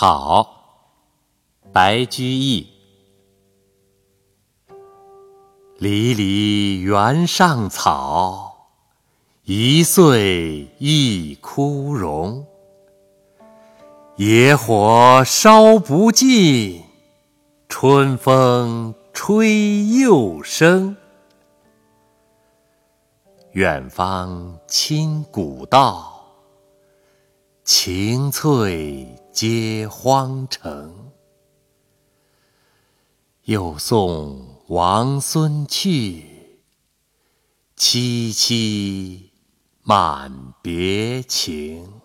草，白居易。离离原上草，一岁一枯荣。野火烧不尽，春风吹又生。远方侵古道。晴翠皆荒城，又送王孙去，萋萋满别情。